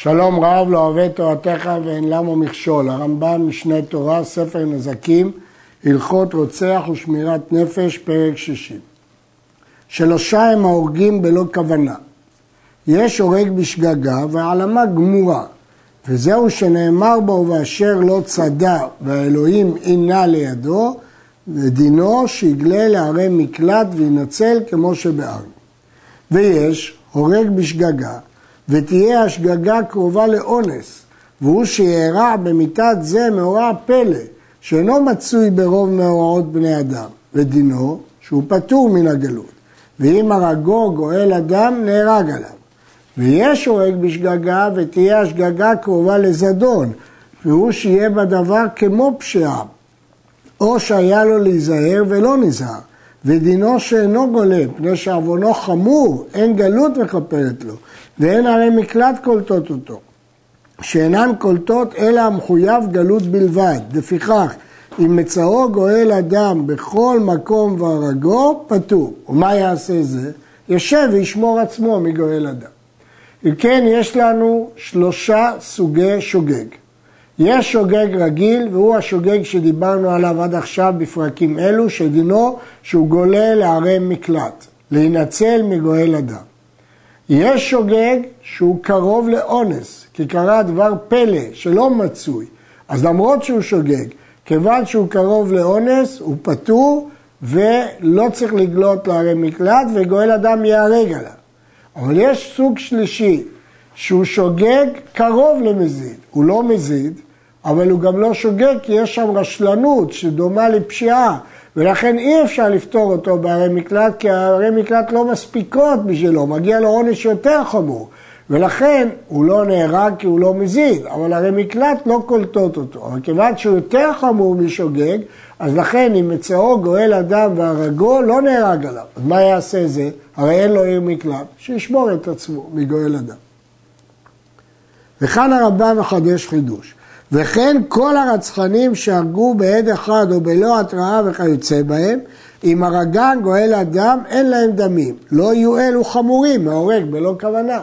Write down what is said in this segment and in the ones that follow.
שלום רב לא אוהב תורתך ואין למה מכשול. הרמב"ם משנה תורה, ספר נזקים, הלכות רוצח ושמירת נפש, פרק שישים. שלושה הם ההורגים בלא כוונה. יש הורג בשגגה והעלמה גמורה, וזהו שנאמר בו ואשר לא צדה והאלוהים אינה לידו, ודינו שיגלה לערי מקלט וינצל כמו שבארנו. ויש הורג בשגגה ותהיה השגגה קרובה לאונס, והוא שיארע במיתת זה מאורע פלא, שאינו מצוי ברוב מאורעות בני אדם, ודינו שהוא פטור מן הגלות, ואם הרגו גואל אדם נהרג עליו. ויש הורג בשגגה ותהיה השגגה קרובה לזדון, והוא שיהיה בדבר כמו פשיעה, או שהיה לו להיזהר ולא נזהר, ודינו שאינו גולה, פני שעוונו חמור, אין גלות מכפרת לו, ואין הרי מקלט קולטות אותו, שאינן קולטות אלא המחויב גלות בלבד. לפיכך, אם מצאו גואל אדם בכל מקום והרגו, פטור. ומה יעשה זה? יושב וישמור עצמו מגואל אדם. אם כן, יש לנו שלושה סוגי שוגג. יש שוגג רגיל, והוא השוגג שדיברנו עליו עד עכשיו בפרקים אלו, שדינו שהוא גולה לערי מקלט, להינצל מגואל אדם. יש שוגג שהוא קרוב לאונס, כי קרה דבר פלא שלא מצוי. אז למרות שהוא שוגג, כיוון שהוא קרוב לאונס, הוא פטור ולא צריך לגלות לערי מקלט וגואל אדם ייהרג עליו. אבל יש סוג שלישי, שהוא שוגג קרוב למזיד. הוא לא מזיד, אבל הוא גם לא שוגג כי יש שם רשלנות שדומה לפשיעה, ולכן אי אפשר לפתור אותו בערי מקלט, כי הערי מקלט לא מספיקות בשבילו, מגיע לו עונש יותר חמור. ולכן הוא לא נהרג כי הוא לא מזיד, אבל ערי מקלט לא קולטות אותו. אבל כיוון שהוא יותר חמור משוגג, אז לכן אם מצאו גואל אדם והרגו, לא נהרג עליו. אז מה יעשה זה? הרי אין לו עיר מקלט, שישמור את עצמו מגואל אדם. וכאן הרמב"ם מחדש חידוש. וכן כל הרצחנים שהרגו בעד אחד או בלא התראה וכיוצא בהם, אם הרגן גואל אדם, אין להם דמים. לא יהיו אלו חמורים מהורג בלא כוונה.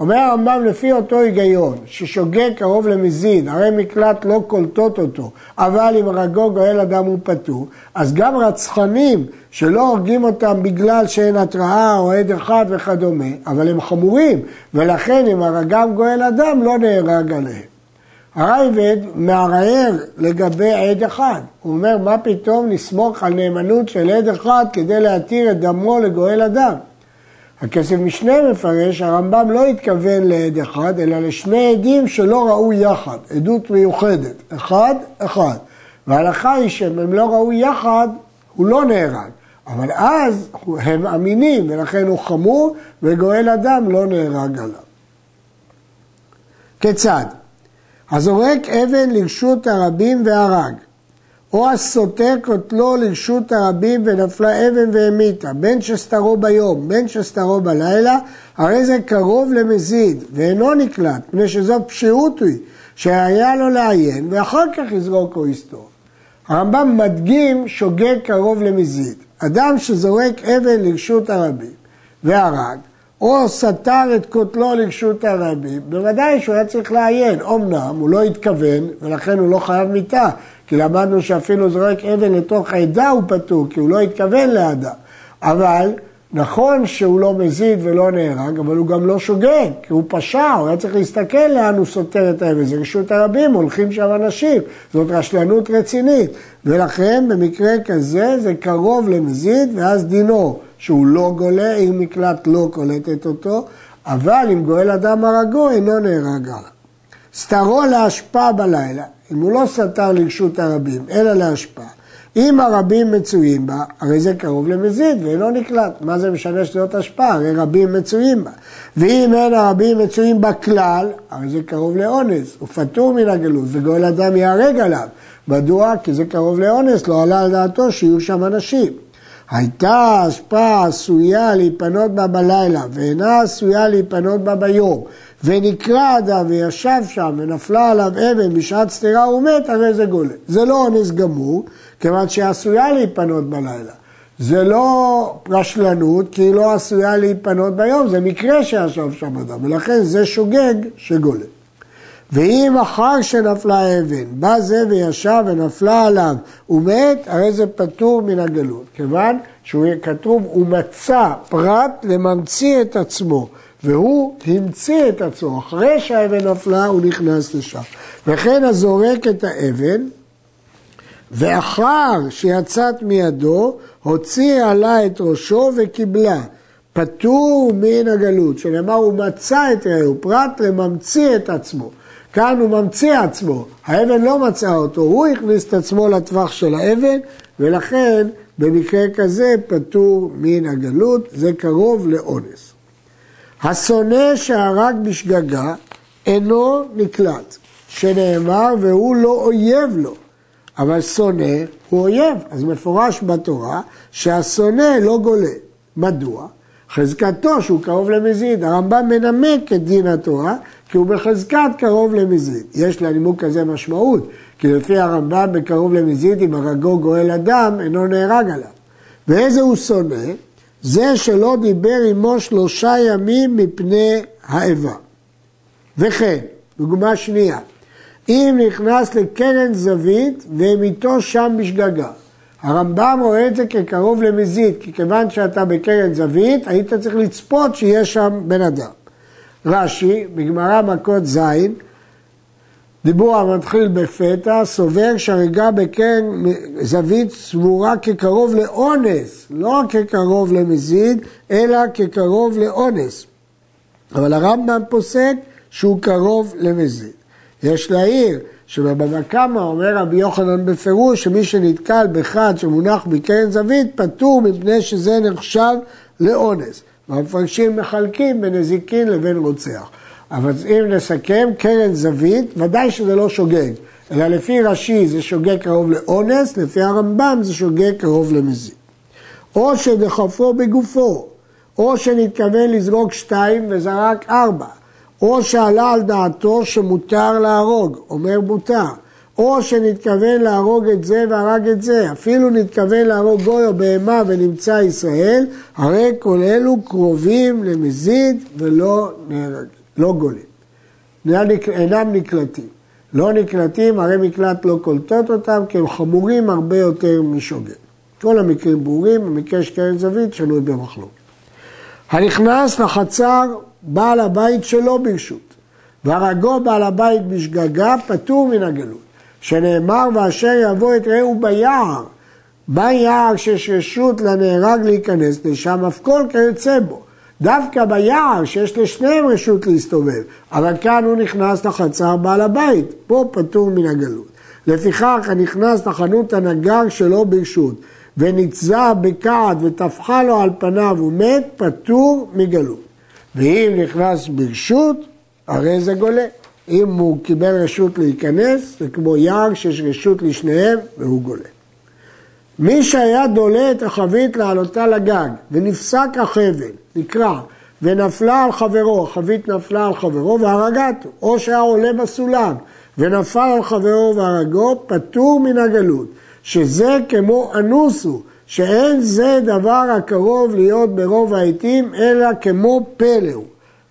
אומר הרמב"ם לפי אותו היגיון, ששוגג קרוב למזיד, הרי מקלט לא קולטות אותו, אבל אם הרגו גואל אדם הוא פטור, אז גם רצחנים שלא הורגים אותם בגלל שאין התראה או עד אחד וכדומה, אבל הם חמורים, ולכן אם הרגם גואל אדם לא נהרג עליהם. הרייבד מערער לגבי עד אחד. הוא אומר, מה פתאום נסמוך על נאמנות של עד אחד כדי להתיר את דמו לגואל אדם? הכסף משנה מפרש, הרמב"ם לא התכוון לעד אחד, אלא לשני עדים שלא ראו יחד, עדות מיוחדת, אחד, אחד. וההלכה היא שאם הם לא ראו יחד, הוא לא נהרג. אבל אז הם אמינים, ולכן הוא חמור, וגואל אדם לא נהרג עליו. כיצד? הזורק אבן לרשות הרבים והרג, או הסוטר קוטלו לרשות הרבים ונפלה אבן והמיתה, בין שסתרו ביום, בין שסתרו בלילה, הרי זה קרוב למזיד, ואינו נקלט, מפני שזו פשיעות היא, שהיה לו לעיין, ואחר כך יזרוק או יסתור. הרמב"ם מדגים שוגג קרוב למזיד. אדם שזורק אבן לרשות הרבים והרג, או סתר את קוטלו לרשות הרבים, בוודאי שהוא היה צריך לעיין. אמנם הוא לא התכוון, ולכן הוא לא חייב מיתה, כי למדנו שאפילו זורק אבן לתוך העדה הוא פטור, כי הוא לא התכוון לאדם. אבל נכון שהוא לא מזיד ולא נהרג, אבל הוא גם לא שוגג, כי הוא פשע, הוא היה צריך להסתכל לאן הוא סותר את האבן. זה רשות הרבים, הולכים שם אנשים, זאת רשלנות רצינית. ולכן במקרה כזה זה קרוב למזיד, ואז דינו שהוא לא גולה, עיר מקלט לא קולטת אותו, אבל אם גואל אדם הרגו, אינו נהרג עליו. סתרו להשפעה בלילה, אם הוא לא סתר לרשות הרבים, אלא להשפעה. אם הרבים מצויים בה, הרי זה קרוב למזיד ואינו נקלט. מה זה משנה שזאת השפעה? הרי רבים מצויים בה. ואם אין הרבים מצויים בה כלל, הרי זה קרוב לאונס, הוא פטור מן הגלות, וגואל אדם ייהרג עליו. מדוע? כי זה קרוב לאונס, לא עלה על דעתו שיהיו שם אנשים. הייתה השפעה עשויה להיפנות בה בלילה ואינה עשויה להיפנות בה ביום ונקרא אדם וישב שם ונפלה עליו אבן בשעת סתירה ומת, הרי זה גולה. זה לא אונס גמור, כיוון שעשויה להיפנות בלילה. זה לא רשלנות, כי היא לא עשויה להיפנות ביום, זה מקרה שישב שם אדם, ולכן זה שוגג שגולה. ואם אחר שנפלה האבן, בא זה וישב ונפלה עליו ומת, הרי זה פטור מן הגלות. כיוון שהוא כתוב, הוא מצא פרט לממציא את עצמו, והוא המציא את עצמו. אחרי שהאבן נפלה, הוא נכנס לשם. וכן הזורק את האבן, ואחר שיצאת מידו, הוציא עלה את ראשו וקיבלה. פטור מן הגלות, שנאמר הוא מצא את רעהו, פרט לממציא את עצמו. כאן הוא ממציא עצמו, האבן לא מצאה אותו, הוא הכניס את עצמו לטווח של האבן, ולכן במקרה כזה פטור מן הגלות, זה קרוב לאונס. השונא שהרג בשגגה אינו נקלט, שנאמר והוא לא אויב לו, אבל שונא הוא אויב, אז מפורש בתורה שהשונא לא גולה. מדוע? חזקתו שהוא קרוב למזיד. הרמב"ם מנמק את דין התורה כי הוא בחזקת קרוב למזיד. יש לנימוק כזה משמעות, כי לפי הרמב"ם בקרוב למזיד, אם הרגו גואל אדם, אינו נהרג עליו. ואיזה הוא שונא? זה שלא דיבר עמו שלושה ימים מפני האיבה. וכן, דוגמה שנייה, אם נכנס לקרן זווית והם איתו שם בשגגה. הרמב"ם רואה את זה כקרוב למזיד, כי כיוון שאתה בקרן זווית, היית צריך לצפות שיש שם בן אדם. רש"י, בגמרא מכות ז', דיבור המתחיל בפתע, סובר שהריגה בקרן זווית סבורה כקרוב לאונס, לא כקרוב למזיד, אלא כקרוב לאונס. אבל הרמב"ם פוסק שהוא קרוב למזיד. יש להעיר שבבבא קמא אומר רבי יוחנן בפירוש שמי שנתקל בחד שמונח בקרן זווית פטור מפני שזה נחשב לאונס. והמפרשים מחלקים בין נזיקין לבין רוצח. אבל אם נסכם, קרן זווית, ודאי שזה לא שוגג, אלא לפי רש"י זה שוגג קרוב לאונס, לפי הרמב"ם זה שוגג קרוב למזיד. או שדחפו בגופו, או שנתכוון לזרוק שתיים וזרק ארבע, או שעלה על דעתו שמותר להרוג, אומר מותר, או שנתכוון להרוג את זה והרג את זה, אפילו נתכוון להרוג גוי או בהמה ונמצא ישראל, הרי כל אלו קרובים למזיד ולא נהרג, לא גולים. אינם נקלטים. לא נקלטים, הרי מקלט לא קולטות אותם, כי הם חמורים הרבה יותר משוגר. כל המקרים ברורים, המקרה של קרן זווית שנוי במחלוקת. הנכנס לחצר בעל הבית שלא ברשות, והרגו בעל הבית בשגגה פטור מן הגלות. שנאמר ואשר יבוא את רעהו ביער, ביער שיש רשות לנהרג להיכנס לשם, אף כל כיוצא בו. דווקא ביער שיש לשניהם רשות להסתובב, אבל כאן הוא נכנס לחצר בעל הבית, פה פטור מן הגלות. לפיכך הנכנס לחנות הנגר שלו ברשות ונצזע בכעד וטפחה לו על פניו ומת, פטור מגלות. ואם נכנס ברשות, הרי זה גולה. אם הוא קיבל רשות להיכנס, זה כמו יער שיש רשות לשניהם והוא גולה. מי שהיה דולה את החבית לעלותה לגג ונפסק החבל, נקרע, ונפלה על חברו, החבית נפלה על חברו והרגתו, או שהיה עולה בסולם ונפל על חברו והרגו, פטור מן הגלות, שזה כמו אנוס הוא, שאין זה דבר הקרוב להיות ברוב העתים, אלא כמו פלא הוא.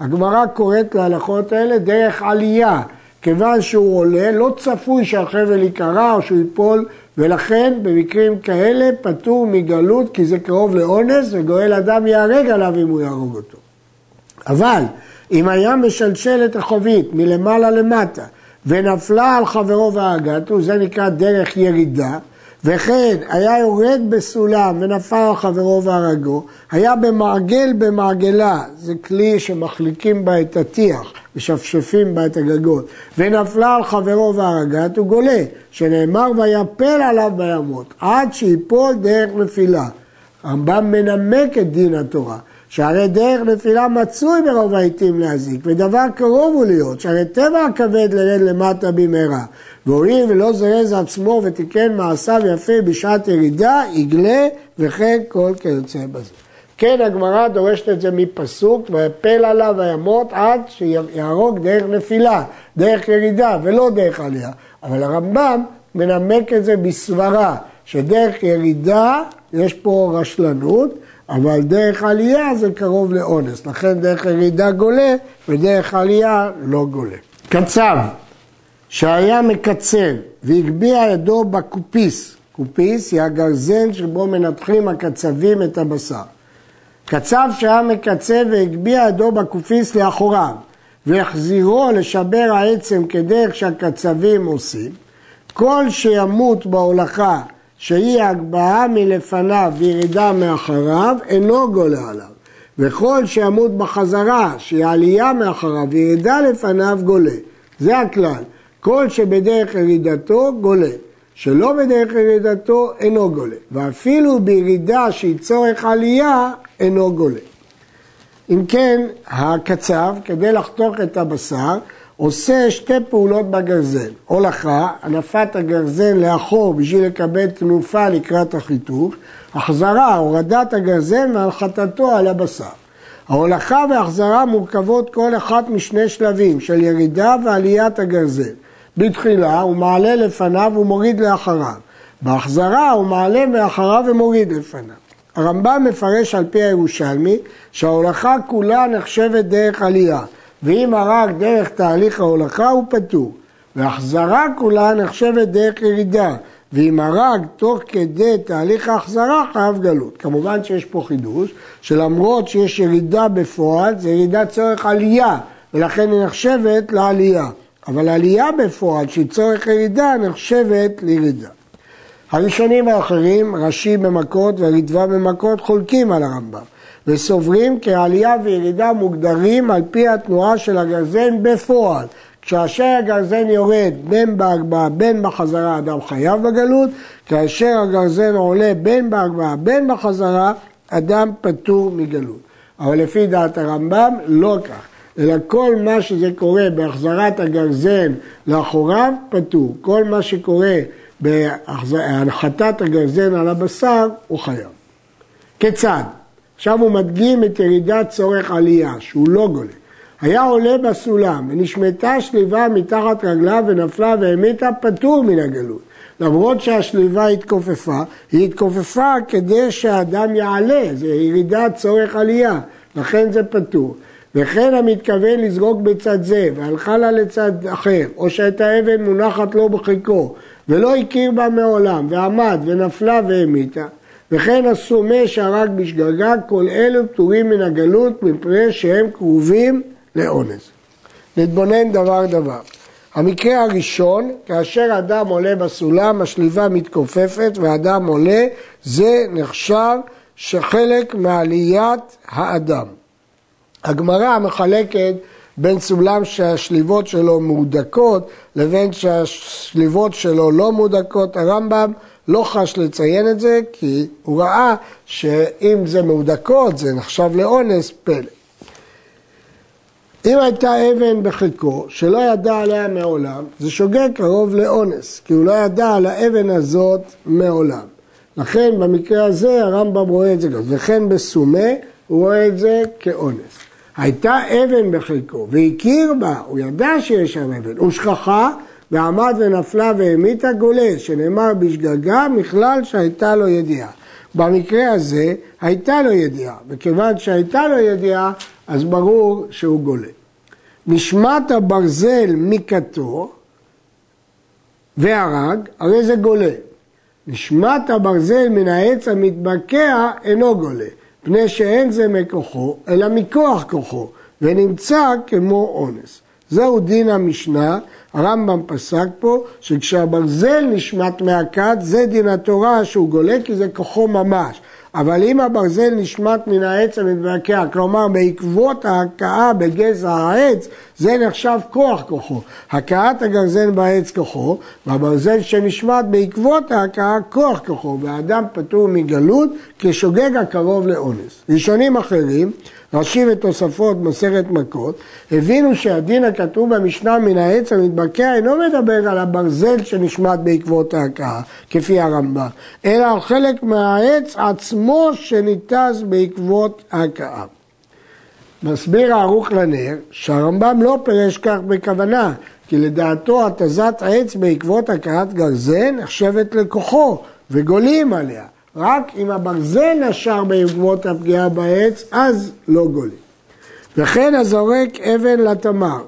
הגמרא קוראת להלכות האלה דרך עלייה. כיוון שהוא עולה, לא צפוי שהחבל ייקרע או שהוא ייפול, ולכן במקרים כאלה פטור מגלות כי זה קרוב לאונס וגואל אדם ייהרג עליו אם הוא יהרוג אותו. אבל אם היה משלשל את החבית מלמעלה למטה ונפלה על חברו והרגתו, זה נקרא דרך ירידה, וכן היה יורד בסולם ונפל חברו והרגו, היה במעגל במעגלה, זה כלי שמחליקים בה את הטיח, משפשפים בה את הגגות, ונפלה על חברו והרגת, הוא גולה, שנאמר ויפל עליו בימות, עד שיפול דרך נפילה. הרמב"ם מנמק את דין התורה. שהרי דרך נפילה מצוי ברוב העיתים להזיק, ודבר קרוב הוא להיות, שהרי טבע הכבד לרד למטה במהרה, והואיל ולא זרז עצמו ותיקן מעשיו יפה בשעת ירידה, יגלה וכן כל כיוצא בזה. כן, הגמרא דורשת את זה מפסוק, ויפל עליו וימות עד שיהרוג דרך נפילה, דרך ירידה ולא דרך עלייה. אבל הרמב"ם מנמק את זה בסברה, שדרך ירידה יש פה רשלנות, אבל דרך עלייה זה קרוב לאונס, לכן דרך ירידה גולה ודרך עלייה לא גולה. קצב, שהיה מקצב והגביה ידו בקופיס, קופיס היא הגרזן שבו מנתחים הקצבים את הבשר. קצב שהיה מקצב והגביה ידו בקופיס לאחוריו והחזירו לשבר העצם כדרך שהקצבים עושים, כל שימות בהולכה שהיא הגבהה מלפניו וירידה מאחריו, אינו גולה עליו. וכל שימות בחזרה, שהיא עלייה מאחריו וירידה לפניו, גולה. זה הכלל. כל שבדרך ירידתו, גולה. שלא בדרך ירידתו, אינו גולה. ואפילו בירידה שהיא צורך עלייה, אינו גולה. אם כן, הקצב, כדי לחתוך את הבשר, עושה שתי פעולות בגרזן. הולכה, הנפת הגרזן לאחור בשביל לקבל תנופה לקראת החיתוך, החזרה, הורדת הגרזן והנחתתו על הבשר. ההולכה וההחזרה מורכבות כל אחת משני שלבים של ירידה ועליית הגרזן. בתחילה הוא מעלה לפניו ומוריד לאחריו. בהחזרה הוא מעלה מאחריו ומוריד לפניו. הרמב"ם מפרש על פי הירושלמי שההולכה כולה נחשבת דרך עלייה, ואם הרג דרך תהליך ההולכה הוא פטור. והחזרה כולה נחשבת דרך ירידה, ואם הרג תוך כדי תהליך ההחזרה חייב גלות. כמובן שיש פה חידוש, שלמרות שיש ירידה בפועל, זה ירידה צורך עלייה, ולכן היא נחשבת לעלייה. אבל עלייה בפועל שהיא צורך ירידה נחשבת לירידה. הראשונים האחרים, רש"י במכות והריטב"א במכות, חולקים על הרמב"ם וסוברים כי עלייה וירידה מוגדרים על פי התנועה של הגרזן בפועל. כאשר הגרזן יורד בין בהגבהה בין בחזרה אדם חייב בגלות, כאשר הגרזן עולה בין בהגבהה בין בחזרה אדם פטור מגלות. אבל לפי דעת הרמב"ם לא כך, אלא כל מה שזה קורה בהחזרת הגרזן לאחוריו פטור. כל מה שקורה בהנחתת הגרזן על הבשר הוא חייב. כיצד? עכשיו הוא מדגים את ירידת צורך עלייה, שהוא לא גולה. היה עולה בסולם ונשמטה שליבה מתחת רגליו ונפלה והמיתה פטור מן הגלות. למרות שהשליבה התכופפה, היא התכופפה כדי שהאדם יעלה, זה ירידת צורך עלייה, לכן זה פטור. וכן המתכוון לזרוק בצד זה והלכה לה לצד אחר, או שהייתה אבן מונחת לו בחיקו, ולא הכיר בה מעולם, ועמד ונפלה והמיתה, וכן הסומה שהרג בשגגה, כל אלו פטורים מן הגלות מפני שהם קרובים לאונס. נתבונן דבר דבר. המקרה הראשון, כאשר אדם עולה בסולם, השליבה מתכופפת ואדם עולה, זה נחשב שחלק מעליית האדם. הגמרא מחלקת בין סולם שהשליבות שלו מהודקות לבין שהשליבות שלו לא מהודקות. הרמב"ם לא חש לציין את זה כי הוא ראה שאם זה מהודקות זה נחשב לאונס פלא. אם הייתה אבן בחלקו שלא ידע עליה מעולם, זה שוגג קרוב לאונס, כי הוא לא ידע על האבן הזאת מעולם. לכן במקרה הזה הרמב"ם רואה את זה גם, וכן בסומה הוא רואה את זה כאונס. הייתה אבן בחלקו והכיר בה, הוא ידע שיש שם אבן, הוא שכחה ועמד ונפלה והמיתה גולה, שנאמר בשגגה מכלל שהייתה לו ידיעה. במקרה הזה הייתה לו ידיעה, וכיוון שהייתה לו ידיעה, אז ברור שהוא גולה. נשמת הברזל מכתו והרג, הרי זה גולה. נשמת הברזל מן העץ המתבקע אינו גולה. פני שאין זה מכוחו, אלא מכוח כוחו, ונמצא כמו אונס. זהו דין המשנה, הרמב"ם פסק פה, שכשהברזל נשמט מהכת, זה דין התורה שהוא גולה, כי זה כוחו ממש. אבל אם הברזל נשמט מן העץ המתבקע, כלומר בעקבות ההכאה בגזע העץ, זה נחשב כוח כוחו. הכאת הגרזן בעץ כוחו, והברזל שנשמט בעקבות ההכאה כוח כוחו, והאדם פטור מגלות כשוגג הקרוב לאונס. ראשונים אחרים רש"י ותוספות מסכת מכות, הבינו שהדין הכתוב במשנה מן העץ המתבקע אינו מדבר על הברזל שנשמט בעקבות ההכאה, כפי הרמב"ם, אלא על חלק מהעץ עצמו שניתז בעקבות ההכאה. מסביר הערוך לנר שהרמב"ם לא פירש כך בכוונה, כי לדעתו התזת עץ בעקבות הכאת גרזן נחשבת לכוחו, וגולים עליה. רק אם הברזל נשר בעקבות הפגיעה בעץ, אז לא גולים. וכן הזורק אבן לתמר,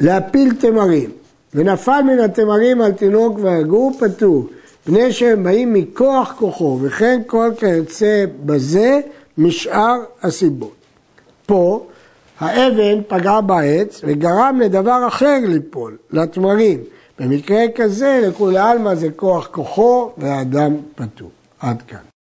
להפיל תמרים, ונפל מן התמרים על תינוק והגור פטור, פני שהם באים מכוח כוחו, וכן כל כיוצא בזה משאר הסיבות. פה האבן פגעה בעץ וגרם לדבר אחר ליפול, לתמרים. במקרה כזה לכולי עלמא זה כוח כוחו והאדם פטור. עד כאן.